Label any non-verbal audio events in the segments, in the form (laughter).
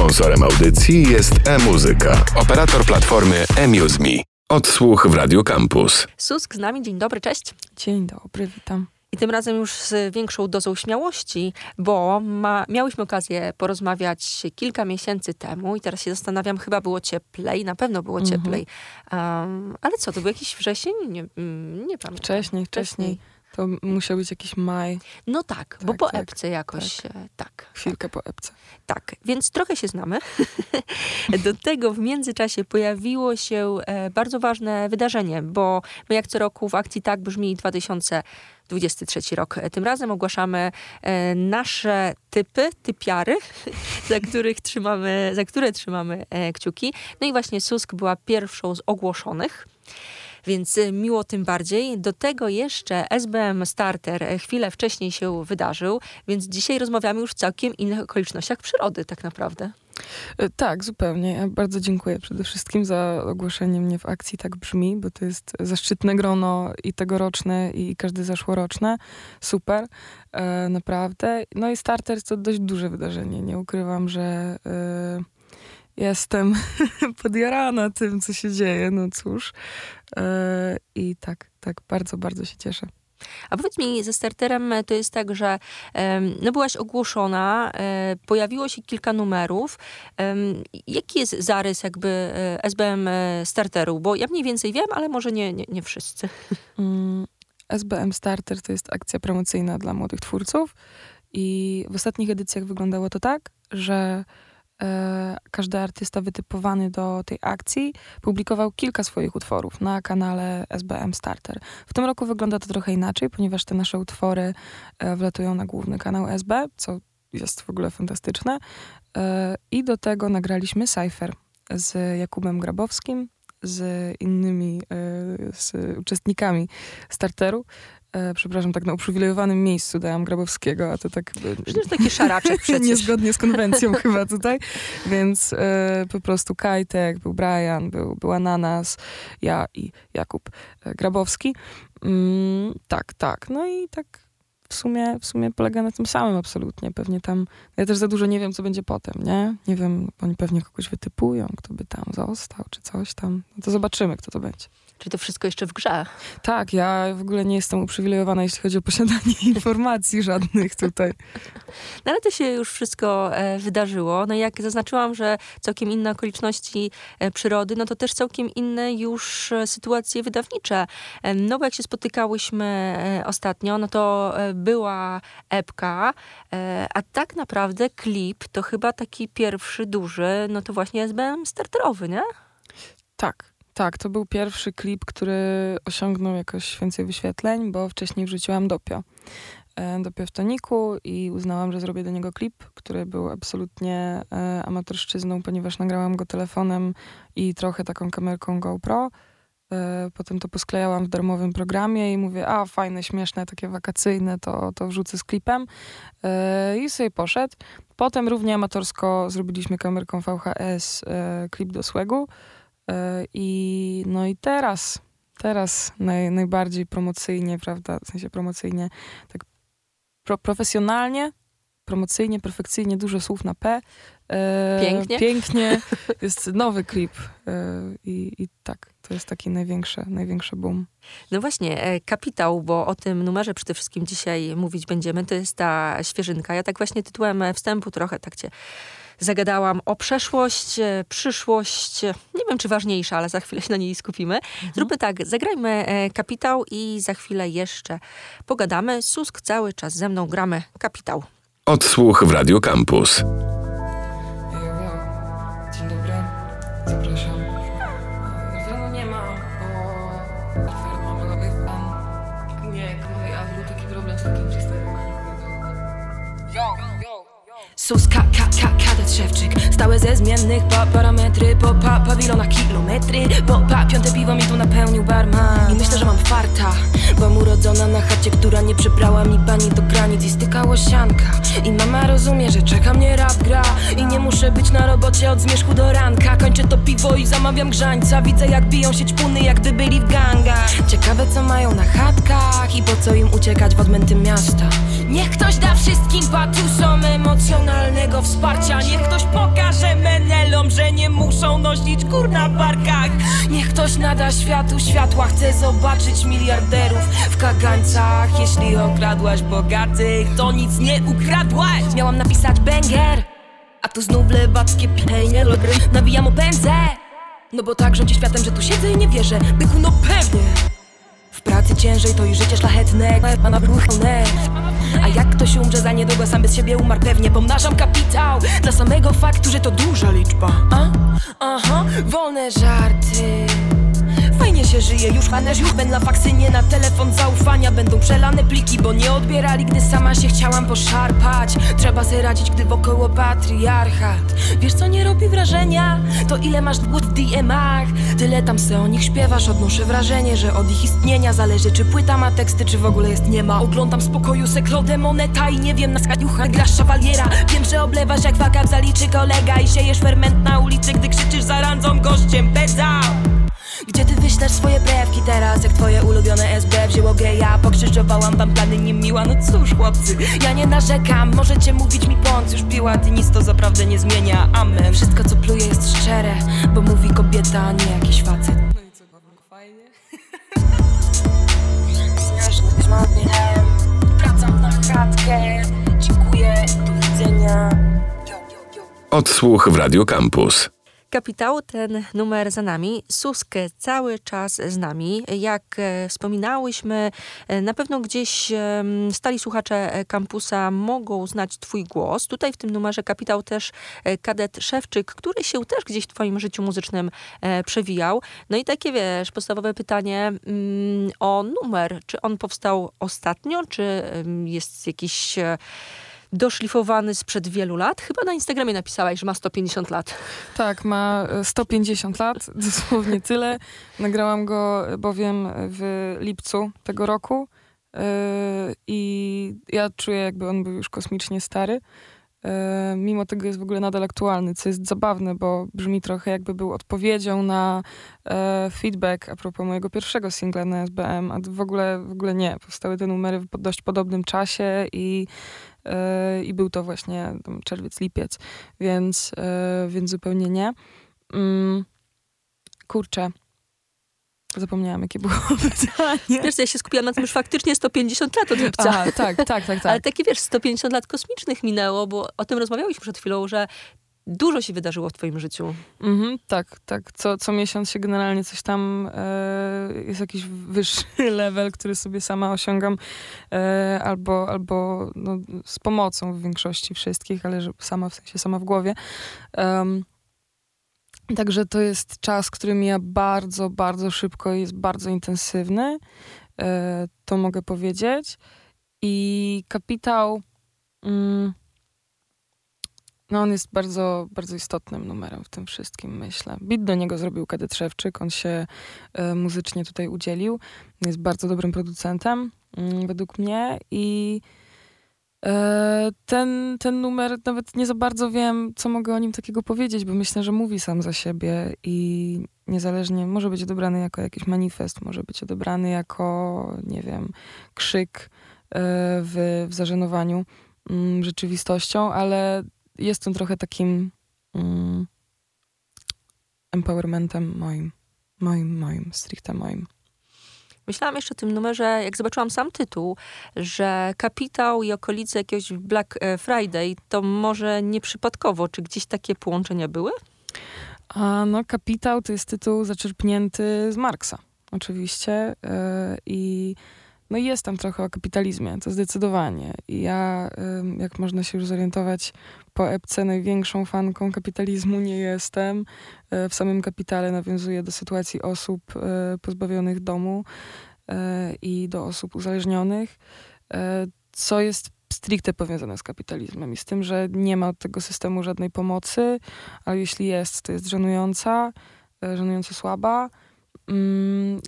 Sponsorem audycji jest e-muzyka, operator platformy eMuseMe. Odsłuch w Radio Campus. Susk z nami, dzień dobry, cześć. Dzień dobry, witam. I tym razem już z większą dozą śmiałości, bo ma, miałyśmy okazję porozmawiać kilka miesięcy temu i teraz się zastanawiam, chyba było cieplej, na pewno było Mhm. cieplej. Um, ale co, to był jakiś wrzesień? Nie, mm, nie pamiętam. Wcześniej, wcześniej. To musiał być jakiś maj, No tak, bo Tak, po tak, epce jakoś tak. tak. chwilkę po epce. Tak, więc trochę się znamy. (laughs) Do tego w międzyczasie pojawiło się e, bardzo ważne wydarzenie, bo my jak co roku w akcji Tak brzmi 2023 rok. E, Tym razem ogłaszamy e, nasze typy, typiary, (laughs) za, których trzymamy, za które trzymamy e, kciuki. No i właśnie Susk była pierwszą z ogłoszonych. Więc e, miło tym bardziej. Do tego jeszcze SBM Starter chwilę wcześniej się wydarzył, więc dzisiaj rozmawiamy już w całkiem innych okolicznościach przyrody tak naprawdę. E, Tak, zupełnie. Bardzo dziękuję przede wszystkim za ogłoszenie mnie w akcji Tak Brzmi, bo to jest zaszczytne grono i tegoroczne, i każde zeszłoroczne. Super, e, naprawdę. No i Starter to dość duże wydarzenie. Nie ukrywam, że e, jestem (laughs) podjarana tym, co się dzieje. No cóż. E, I tak, tak, bardzo, bardzo się cieszę. A powiedz mi, ze starterem e, to jest tak, że no byłaś ogłoszona, e, pojawiło się kilka numerów. Jaki jest zarys jakby SBM starteru? Bo ja mniej więcej wiem, ale może nie, nie, nie wszyscy. (laughs) Mm, SBM Starter to jest akcja promocyjna dla młodych twórców i w ostatnich edycjach wyglądało to tak, że e, każdy artysta wytypowany do tej akcji publikował kilka swoich utworów na kanale SBM Starter. W tym roku wygląda to trochę inaczej, ponieważ te nasze utwory e, wlatują na główny kanał SB, co jest w ogóle fantastyczne. E, I do tego nagraliśmy Cypher z Jakubem Grabowskim, z innymi z uczestnikami starteru. E, przepraszam, tak na uprzywilejowanym miejscu dałam Grabowskiego, a to tak e, Przecież taki szaraczek (laughs) przecież. niezgodnie z konwencją (laughs) chyba tutaj. Więc e, po prostu Kajtek, był Brian, był, był Ananas, ja i Jakub e, Grabowski. Mm, tak, tak. No i tak w sumie, w sumie polega na tym samym absolutnie. Pewnie tam, ja też za dużo nie wiem, co będzie potem, nie? Nie wiem, oni pewnie kogoś wytypują, kto by tam został, czy coś tam. No to zobaczymy, kto to będzie. Czyli to wszystko jeszcze w grze. Tak, ja w ogóle nie jestem uprzywilejowana, jeśli chodzi o posiadanie (laughs) informacji żadnych tutaj. No ale to się już wszystko e, wydarzyło. No i jak zaznaczyłam, że całkiem inne okoliczności e, przyrody, no to też całkiem inne już e, sytuacje wydawnicze. E, no bo jak się spotykałyśmy e, ostatnio, no to e, była epka, a tak naprawdę klip to chyba taki pierwszy duży, no to właśnie SBM starterowy, nie? Tak, tak, to był pierwszy klip, który osiągnął jakoś więcej wyświetleń, bo wcześniej wrzuciłam Dopio. E, Dopio w toniku i uznałam, że zrobię do niego klip, który był absolutnie e, amatorszczyzną, ponieważ nagrałam go telefonem i trochę taką kamerką GoPro. E, Potem to posklejałam w darmowym programie i mówię, a fajne, śmieszne, takie wakacyjne, to, to wrzucę z klipem. I sobie poszedł. Potem równie amatorsko zrobiliśmy kamerką VHS klip do Swegu. E, I no i teraz, teraz naj, najbardziej promocyjnie, prawda, w sensie promocyjnie, tak pro, profesjonalnie, promocyjnie, perfekcyjnie, dużo słów na P. E, Pięknie. Pięknie. (laughs) Jest nowy klip e, i, i tak, to jest taki największy, największy boom. No właśnie, e, kapitał, bo o tym numerze przede wszystkim dzisiaj mówić będziemy, to jest ta świeżynka. Ja tak właśnie tytułem wstępu trochę tak cię zagadałam o przeszłość, e, przyszłość, nie wiem czy ważniejsza, ale za chwilę się na niej skupimy. Zróbmy tak, zagrajmy e, kapitał i za chwilę jeszcze pogadamy. Susk cały czas ze mną gramy kapitał. Odsłuch w Radio Campus. Dzień dobry, zapraszam. Sus, ka, ka, ka, kadet szewczyk. Stałe ze zmiennych pa, parametry Po pa, pawilonach kilometry. Bo pa, piąte piwo mi tu napełnił barman. I myślę, że mam farta Byłam urodzona na chacie, która nie przybrała mi pani do granic I stykało sianka. I mama rozumie, że czeka mnie rap gra. I nie muszę być na robocie od zmierzchu do ranka. Kończę to piwo i zamawiam grzańca. Widzę jak biją się ćpuny, jak gdy byli w gangach. Ciekawe co mają na chatkach I po co im uciekać w odmęty miasta. Niech ktoś da wszystkim patusom emocjonalnego wsparcia. Niech ktoś pokaże muszą nosić kur na barkach. Niech ktoś nada światu światła Chcę zobaczyć miliarderów w kagańcach. Jeśli okradłaś bogatych, to nic nie ukradłaś. Miałam napisać banger a tu znów lewackie pienie Nawijam o pędzę No bo tak rządzi światem, że tu siedzę i nie wierzę. Byku, no pewnie. W pracy ciężej to i życie szlachetne. Pana bruchne A jak ktoś umrze za niedługo sam bez siebie umarł. Pewnie Pomnażam kapitał. Dla samego faktu, że to duża liczba. A? Aha, wolne żarty się żyje, już fanerz już na faksy, nie na telefon zaufania. Będą przelane pliki, bo nie odbierali, gdy sama się chciałam poszarpać. Trzeba sobie radzić, gdy wokoło patriarchat. Wiesz co nie robi wrażenia? To ile masz w DM-ach Tyle tam se o nich śpiewasz, odnoszę wrażenie Że od ich istnienia zależy, czy płyta ma teksty, czy w ogóle jest nie ma. Oglądam spokoju seklodę moneta i nie wiem, na skaniucha grasz szawaliera. Wiem, że oblewasz jak wakab zaliczy. Kolega I siejesz ferment na ulicy, gdy krzyczysz za randzą gościem. Pedał gdzie ty wyślesz swoje brewki teraz, jak twoje ulubione SB wzięło geja Pokrzyżowałam wam plany nim miła, no cóż chłopcy Ja nie narzekam, możecie mówić mi pąc Już piła, ty nic to zaprawdę nie zmienia, amen. Wszystko co pluje jest szczere, bo mówi kobieta, a nie jakiś facet. No i co, fajnie? Wracam na chatkę, dziękuję, do widzenia. Odsłuch w Radio Campus. Kapitał, ten numer za nami. Suskę cały czas z nami. Jak e, wspominałyśmy, e, na pewno gdzieś stali słuchacze e, kampusa mogą znać Twój głos. Tutaj w tym numerze Kapitał też kadet Szewczyk, który się też gdzieś w Twoim życiu muzycznym przewijał. No i takie, wiesz, podstawowe pytanie mm, o numer. Czy on powstał ostatnio, czy jest jakiś doszlifowany sprzed wielu lat. Chyba na Instagramie napisałaś, że ma 150 lat. Tak, ma 150 e, lat, (laughs) dosłownie tyle. Nagrałam go bowiem w lipcu tego roku i ja czuję, jakby on był już kosmicznie stary. Mimo tego jest w ogóle nadal aktualny, co jest zabawne, bo brzmi trochę jakby był odpowiedzią na feedback a propos mojego pierwszego singla na SBM, a w ogóle, w ogóle nie. Powstały te numery w dość podobnym czasie i E, i był to właśnie czerwiec, lipiec, więc, e, więc zupełnie nie. Mm, kurczę, Zapomniałam, jakie było (laughs) pytanie. Wiesz, ja się skupiłam na tym, że faktycznie 150 lat od lipca. Aha, tak, tak, tak, tak. Ale takie, wiesz, 150 lat kosmicznych minęło, bo o tym rozmawiałyśmy przed chwilą, że dużo się wydarzyło w twoim życiu. Mhm, tak, tak. Co, co miesiąc się generalnie coś tam e, jest jakiś wyższy (laughs) level, który sobie sama osiągam e, albo, albo no, z pomocą w większości wszystkich, ale że sama w sensie sama w głowie. Także to jest czas, który mija bardzo, bardzo szybko i jest bardzo intensywny. E, to mogę powiedzieć. I kapitał. Mm, no on jest bardzo, bardzo istotnym numerem w tym wszystkim, myślę. Bit do niego zrobił Kadet Szewczyk, on się e, muzycznie tutaj udzielił. Jest bardzo dobrym producentem, mm, według mnie i e, ten, ten numer, nawet nie za bardzo wiem, co mogę o nim takiego powiedzieć, bo myślę, że mówi sam za siebie i niezależnie, może być odebrany jako jakiś manifest, może być odebrany jako, nie wiem, krzyk e, w, w zażenowaniu mm, rzeczywistością, ale jest on trochę takim mm, empowermentem moim, moim, moim, stricte moim. Myślałam jeszcze o tym numerze, jak zobaczyłam sam tytuł, że kapitał i okolice jakiegoś Black e, Friday, to może nieprzypadkowo. Czy gdzieś takie połączenia były? A no, kapitał to jest tytuł zaczerpnięty z Marksa, oczywiście. Yy, I no i jest tam trochę o kapitalizmie, to zdecydowanie. I ja, jak można się już zorientować, po epce największą fanką kapitalizmu nie jestem. E, w samym kapitale nawiązuję do sytuacji osób e, pozbawionych domu e, i do osób uzależnionych, co jest stricte powiązane z kapitalizmem i z tym, że nie ma od tego systemu żadnej pomocy, a jeśli jest, to jest żenująca, żenująco słaba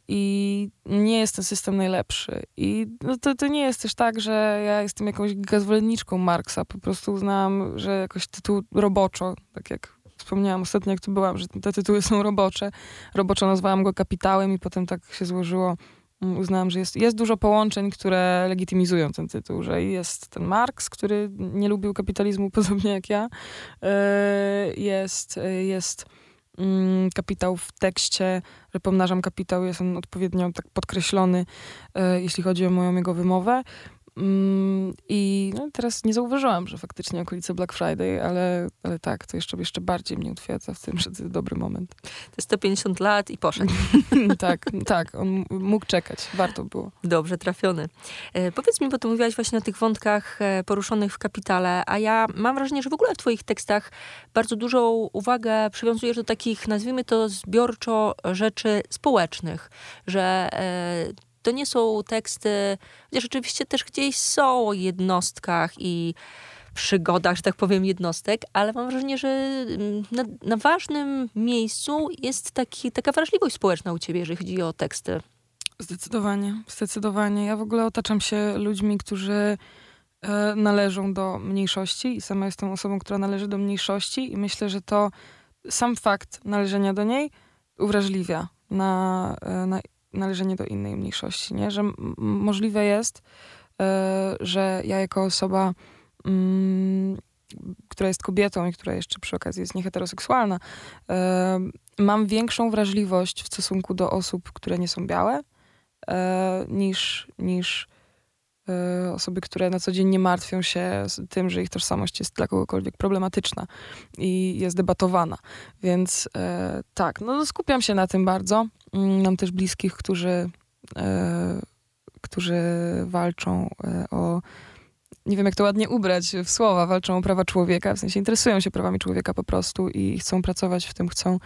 I nie jest ten system najlepszy. I no to, to nie jest też tak, że ja jestem jakąś gazwolenniczką Marksa. Po prostu uznałam, że jakoś tytuł roboczo, tak jak wspomniałam ostatnio, jak tu byłam, że te tytuły są robocze. Roboczo nazwałam go kapitałem i potem tak się złożyło. Mm, uznałam, że jest, jest dużo połączeń, które legitymizują ten tytuł, że jest ten Marx, który nie lubił kapitalizmu (laughs) podobnie jak ja. E, jest, jest mm, kapitał w tekście, że pomnażam kapitał, jest on odpowiednio tak podkreślony, e, jeśli chodzi o moją jego wymowę. Mm, I no, teraz nie zauważyłam, że faktycznie okolice Black Friday, ale, ale tak, to jeszcze, jeszcze bardziej mnie utwierdza w tym, że to jest dobry moment. To jest 150 lat i poszedł. (laughs) tak, tak, on mógł czekać, warto było. Dobrze trafiony. E, powiedz mi, bo tu mówiłaś właśnie o tych wątkach e, poruszonych w kapitale, a ja mam wrażenie, że w ogóle w twoich tekstach bardzo dużą uwagę przywiązujesz do takich, nazwijmy to zbiorczo, rzeczy społecznych, że e, to nie są teksty, chociaż oczywiście też gdzieś są o jednostkach i przygodach, że tak powiem, jednostek, ale mam wrażenie, że mm, na, na ważnym miejscu jest taki, taka wrażliwość społeczna u ciebie, jeżeli chodzi o teksty. Zdecydowanie, zdecydowanie. Ja w ogóle otaczam się ludźmi, którzy e, należą do mniejszości i sama jestem osobą, która należy do mniejszości i myślę, że to sam fakt należenia do niej uwrażliwia na, e, na należenie do innej mniejszości, nie? Że możliwe jest, e, że ja jako osoba, mm, która jest kobietą i która jeszcze przy okazji jest nieheteroseksualna, e, mam większą wrażliwość w stosunku do osób, które nie są białe, e, niż, niż osoby, które na co dzień nie martwią się tym, że ich tożsamość jest dla kogokolwiek problematyczna i jest debatowana. Więc tak, no skupiam się na tym bardzo. Mm, mam też bliskich, którzy, e, którzy walczą e, o nie wiem jak to ładnie ubrać w słowa, walczą o prawa człowieka, w sensie interesują się prawami człowieka po prostu i chcą pracować w tym, chcą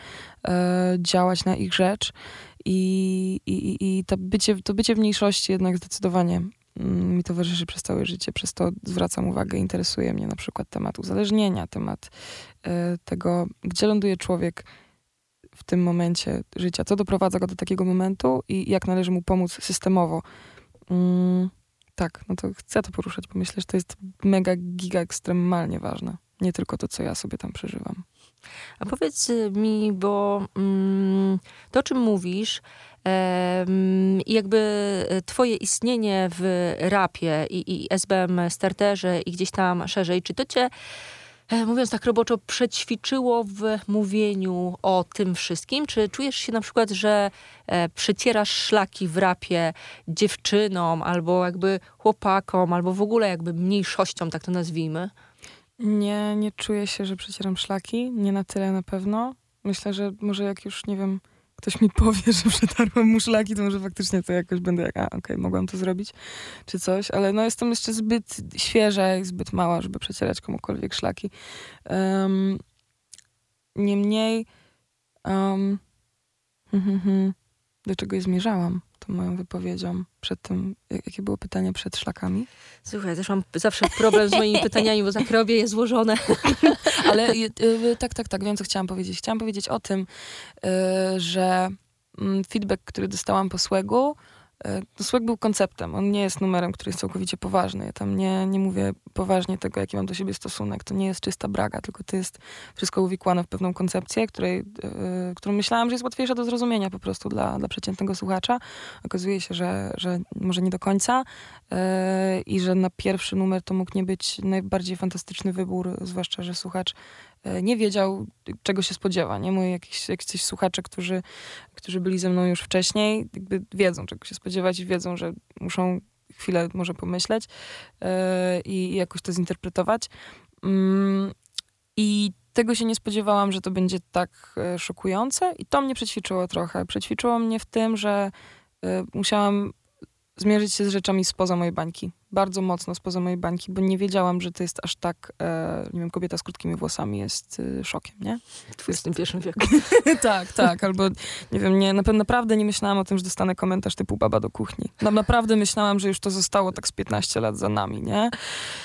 e, działać na ich rzecz. I, i, i to, bycie, to bycie w mniejszości jednak zdecydowanie mi towarzyszy przez całe życie. Przez to zwracam uwagę, interesuje mnie na przykład temat uzależnienia, temat e, tego, gdzie ląduje człowiek w tym momencie życia, co doprowadza go do takiego momentu i jak należy mu pomóc systemowo. Mm, tak, no to chcę to poruszać, bo myślę, że to jest mega, giga, ekstremalnie ważne. Nie tylko to, co ja sobie tam przeżywam. A powiedz mi, bo mm, to, o czym mówisz, i jakby twoje istnienie w rapie i, i SBM starterze i gdzieś tam szerzej, czy to cię E, mówiąc tak roboczo, przećwiczyło w mówieniu o tym wszystkim? Czy czujesz się na przykład, że e, przecierasz szlaki w rapie dziewczynom, albo jakby chłopakom, albo w ogóle jakby mniejszościom, tak to nazwijmy? Nie, nie czuję się, że przecieram szlaki. Nie na tyle na pewno. Myślę, że może jak już, nie wiem, ktoś mi powie, (laughs) że przetarłem mu szlaki, to może faktycznie to jakoś będę jak, a okej, okay, mogłam to zrobić, czy coś, ale no jestem jeszcze zbyt świeża i zbyt mała, żeby przecierać komukolwiek szlaki. Um, niemniej um, (laughs) do czego zmierzałam tą moją wypowiedzią przed tym, jakie było pytanie przed szlakami? Słuchaj, też mam zawsze problem z moimi pytaniami, bo robię je złożone. (laughs) Ale y, y, tak, tak, tak, wiem co chciałam powiedzieć. Chciałam powiedzieć o tym, y, że mm, feedback, który dostałam po Swegu, no Swag był konceptem, on nie jest numerem, który jest całkowicie poważny. Ja tam nie, nie mówię poważnie tego, jaki mam do siebie stosunek. To nie jest czysta braga, tylko to jest wszystko uwikłane w pewną koncepcję, której, yy, którą myślałam, że jest łatwiejsza do zrozumienia po prostu dla, dla przeciętnego słuchacza. Okazuje się, że, że może nie do końca yy, i że na pierwszy numer to mógł nie być najbardziej fantastyczny wybór, zwłaszcza, że słuchacz E, nie wiedział, czego się spodziewa. Nie? Moi jakiś, jakiś słuchacze, którzy, którzy byli ze mną już wcześniej, jakby wiedzą, czego się spodziewać i wiedzą, że muszą chwilę może pomyśleć yy, i jakoś to zinterpretować. Yy, I tego się nie spodziewałam, że to będzie tak yy, szokujące i to mnie przećwiczyło trochę. Przećwiczyło mnie w tym, że musiałam zmierzyć się z rzeczami spoza mojej bańki. Bardzo mocno spoza mojej bańki, bo nie wiedziałam, że to jest aż tak, e, nie wiem, kobieta z krótkimi włosami jest e, szokiem, nie? W XXI wieku. (laughs) tak, tak, albo nie wiem, nie, naprawdę nie myślałam o tym, że dostanę komentarz typu baba do kuchni. No, naprawdę myślałam, że już to zostało tak z 15 lat za nami, nie?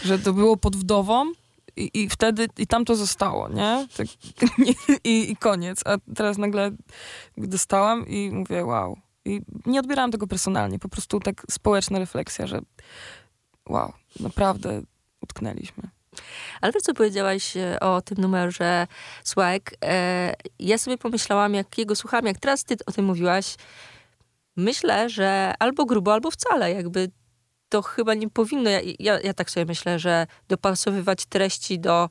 Że to było pod wdową, i, I, wtedy, i tam to zostało, nie? Tak, (laughs) i, I koniec. A teraz nagle dostałam i mówię, wow, i nie odbierałam tego personalnie, po prostu tak społeczna refleksja, że wow, naprawdę utknęliśmy. Ale wiesz, co powiedziałaś e, o tym numerze Swag? E, ja sobie pomyślałam, jak jego słuchałam, jak teraz ty o tym mówiłaś, myślę, że albo grubo, albo wcale, jakby to chyba nie powinno, ja, ja, ja tak sobie myślę, że dopasowywać treści do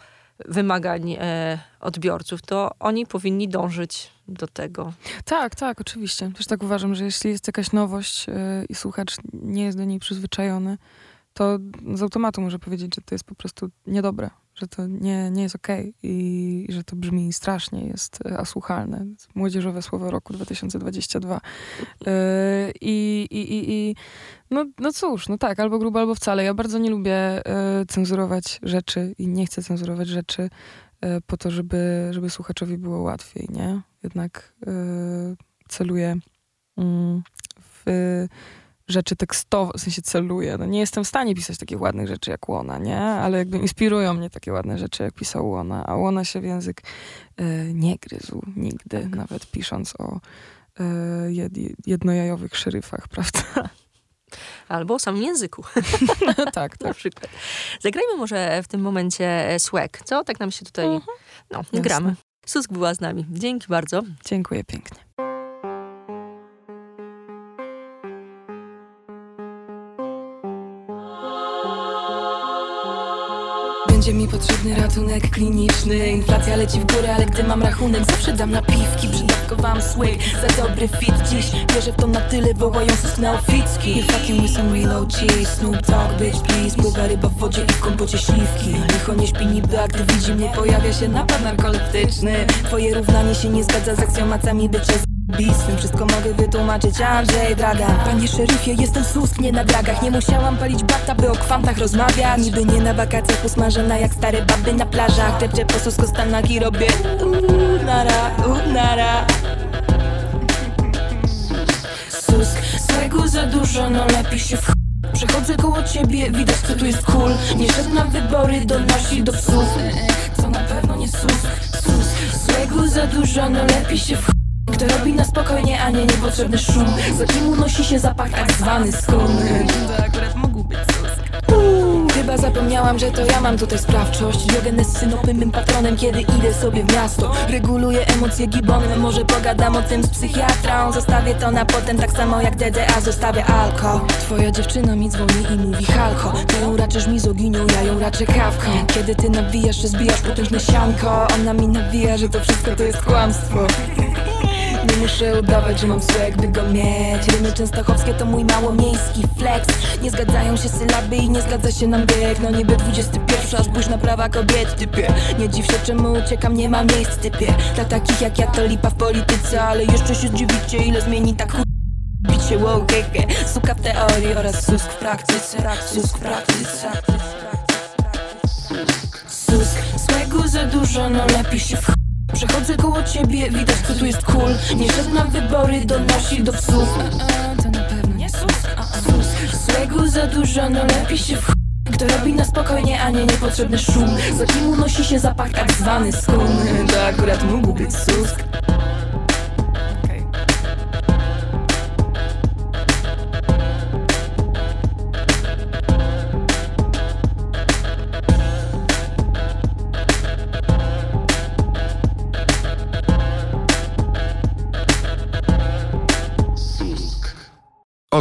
wymagań e, odbiorców, to oni powinni dążyć do tego. Tak, tak, oczywiście. Też tak uważam, że jeśli jest jakaś nowość yy, i słuchacz nie jest do niej przyzwyczajony, to z automatu może powiedzieć, że to jest po prostu niedobre, że to nie, nie jest okej okay i, i że to brzmi strasznie, jest asłuchalne. Młodzieżowe słowo roku 2022. Yy, i, i, i, i no, no cóż, no tak, albo grubo, albo wcale. Ja bardzo nie lubię yy, cenzurować rzeczy i nie chcę cenzurować rzeczy yy, po to, żeby, żeby słuchaczowi było łatwiej, nie? Jednak celuję mm, w rzeczy tekstowe, w sensie celuję. No nie jestem w stanie pisać takich ładnych rzeczy jak Łona, nie? Ale jakby inspirują mnie takie ładne rzeczy, jak pisał Łona. A Łona się w język y, nie gryzł nigdy, tak. nawet pisząc o y, jed, jednojajowych szeryfach, (laughs) prawda? Albo o samym języku. tak, (laughs) (laughs) tak. Na przykład. Zagrajmy może w tym momencie Swag. Co? Tak nam się tutaj... Uh mhm. -huh. No, gramy. Susk była z nami. Dzięki bardzo. Dziękuję pięknie. Będzie mi potrzebny ratunek kliniczny. Inflacja leci w górę, ale gdy mam rachunek Zawsze dam na piwki, przydawkowałam słyk Za dobry fit. Dziś Wierzę w to na tyle, wołają sus neoficki You fucking with some real OG Snoop Dogg, bitch please. Pływa ryba w wodzie i w kompocie śliwki. Licho nie śpi niby, a gdy widzi mnie Pojawia się napad narkoleptyczny. Twoje równanie się nie zgadza z aksjomacami bycia Bisem wszystko mogę wytłumaczyć Andrzej Draga Panie szeryfie, jestem susk, nie na dragach. Nie musiałam palić bata, by o kwantach rozmawiać. Niby nie na wakacjach, usmażona jak stare baby na plażach. Depczę po susko stanak i robię uuu, nara, uuu, nara Susk, swego za dużo, no lepiej się w Przechodzę koło ciebie, widać co tu jest cool. Nie szedł na wybory, donosi do psów. Co na pewno nie susk, susk. Swego za dużo, no lepiej się w kto robi na spokojnie, a nie niepotrzebny szum. Za kim unosi się zapach tak zwany skun To akurat mógł być Chyba zapomniałam, że to ja mam tutaj sprawczość. Diogenes synopy mym patronem, kiedy idę sobie w miasto. Reguluję emocje gibonem, może pogadam o tym z psychiatrą. Zostawię to na potem, tak samo jak DDA zostawię alko. Twoja dziewczyna mi dzwoni i mówi halko Ty ją raczysz mizoginią, ja ją raczę kawką. Kiedy ty nawijasz, że zbijasz potężne sianko. Ona mi nawija, że to wszystko to jest kłamstwo muszę udawać, że mam swag, by go mieć. Rymy częstochowskie to mój małomiejski flex. Nie zgadzają się sylaby i nie zgadza się nam bieg No niby 21, a spójrz na prawa kobiet, typie. Nie dziw się czemu uciekam, nie ma miejsc, typie. Dla takich jak ja to lipa w polityce Ale jeszcze się dziwicie, ile zmieni tak chuj Bicie, wow, hehe Suka w teorii oraz susk w praktyce. Susk w praktyce. Susk, swagu za dużo, no lepiej się w Przechodzę koło ciebie, widać co tu jest cool. Nie szedł na wybory, donosi do psów. To na pewno nie sus, Swego za dużo, no lepiej się w kto robi na spokojnie, a nie niepotrzebny szum. Za kim unosi się zapach tak zwany skun To akurat mógł być susk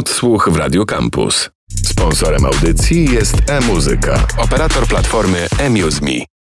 Odsłuch w Radio Campus. Sponsorem audycji jest e-muzyka, operator platformy eMuseMe.